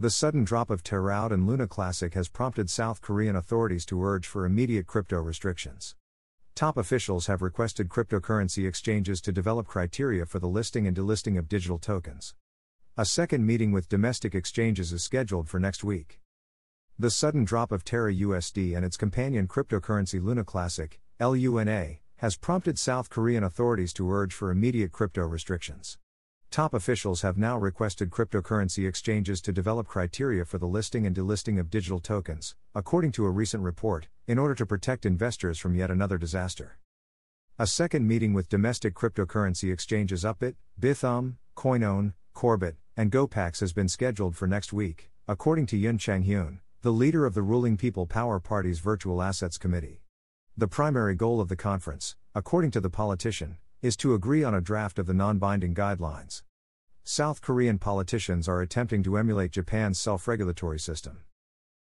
The sudden drop of Terra USD and Luna Classic has prompted South Korean authorities to urge for immediate crypto restrictions. Top officials have requested cryptocurrency exchanges to develop criteria for the listing and delisting of digital tokens. A second meeting with domestic exchanges is scheduled for next week. The sudden drop of Terra USD and its companion cryptocurrency Luna Classic, LUNA, has prompted South Korean authorities to urge for immediate crypto restrictions. Top officials have now requested cryptocurrency exchanges to develop criteria for the listing and delisting of digital tokens, according to a recent report, in order to protect investors from yet another disaster. A second meeting with domestic cryptocurrency exchanges Upbit, Bithumb, Coinone, Korbit, and GoPax has been scheduled for next week, according to Yoon Chang Hyun, the leader of the ruling People Power Party's Virtual Assets Committee. The primary goal of the conference, according to the politician, is to agree on a draft of the non binding guidelines. South Korean politicians are attempting to emulate Japan's self regulatory system.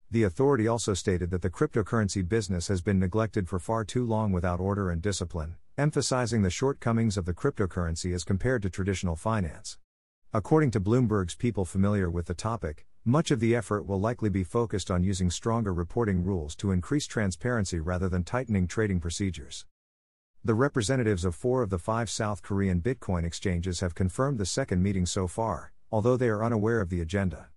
The authority also stated that the cryptocurrency business has been neglected for far too long without order and discipline, emphasizing the shortcomings of the cryptocurrency as compared to traditional finance. According to Bloomberg's people familiar with the topic, much of the effort will likely be focused on using stronger reporting rules to increase transparency rather than tightening trading procedures. The representatives of four of the five South Korean Bitcoin exchanges have confirmed the second meeting so far, although they are unaware of the agenda.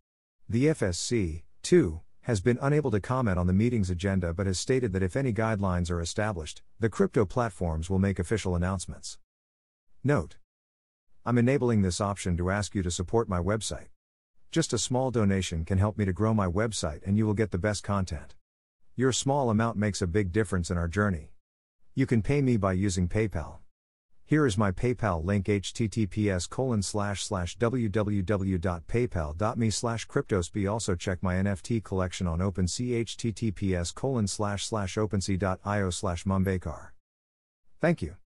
The FSC, too, has been unable to comment on the meeting's agenda but has stated that if any guidelines are established, the crypto platforms will make official announcements. Note I'm enabling this option to ask you to support my website. Just a small donation can help me to grow my website and you will get the best content. Your small amount makes a big difference in our journey. You can pay me by using PayPal. Here is my PayPal link https colon slash slash www.paypal.me slash cryptosp. Also check my NFT collection on OpenSea https colon slash slash opensea.io slash mumbekar. Thank you.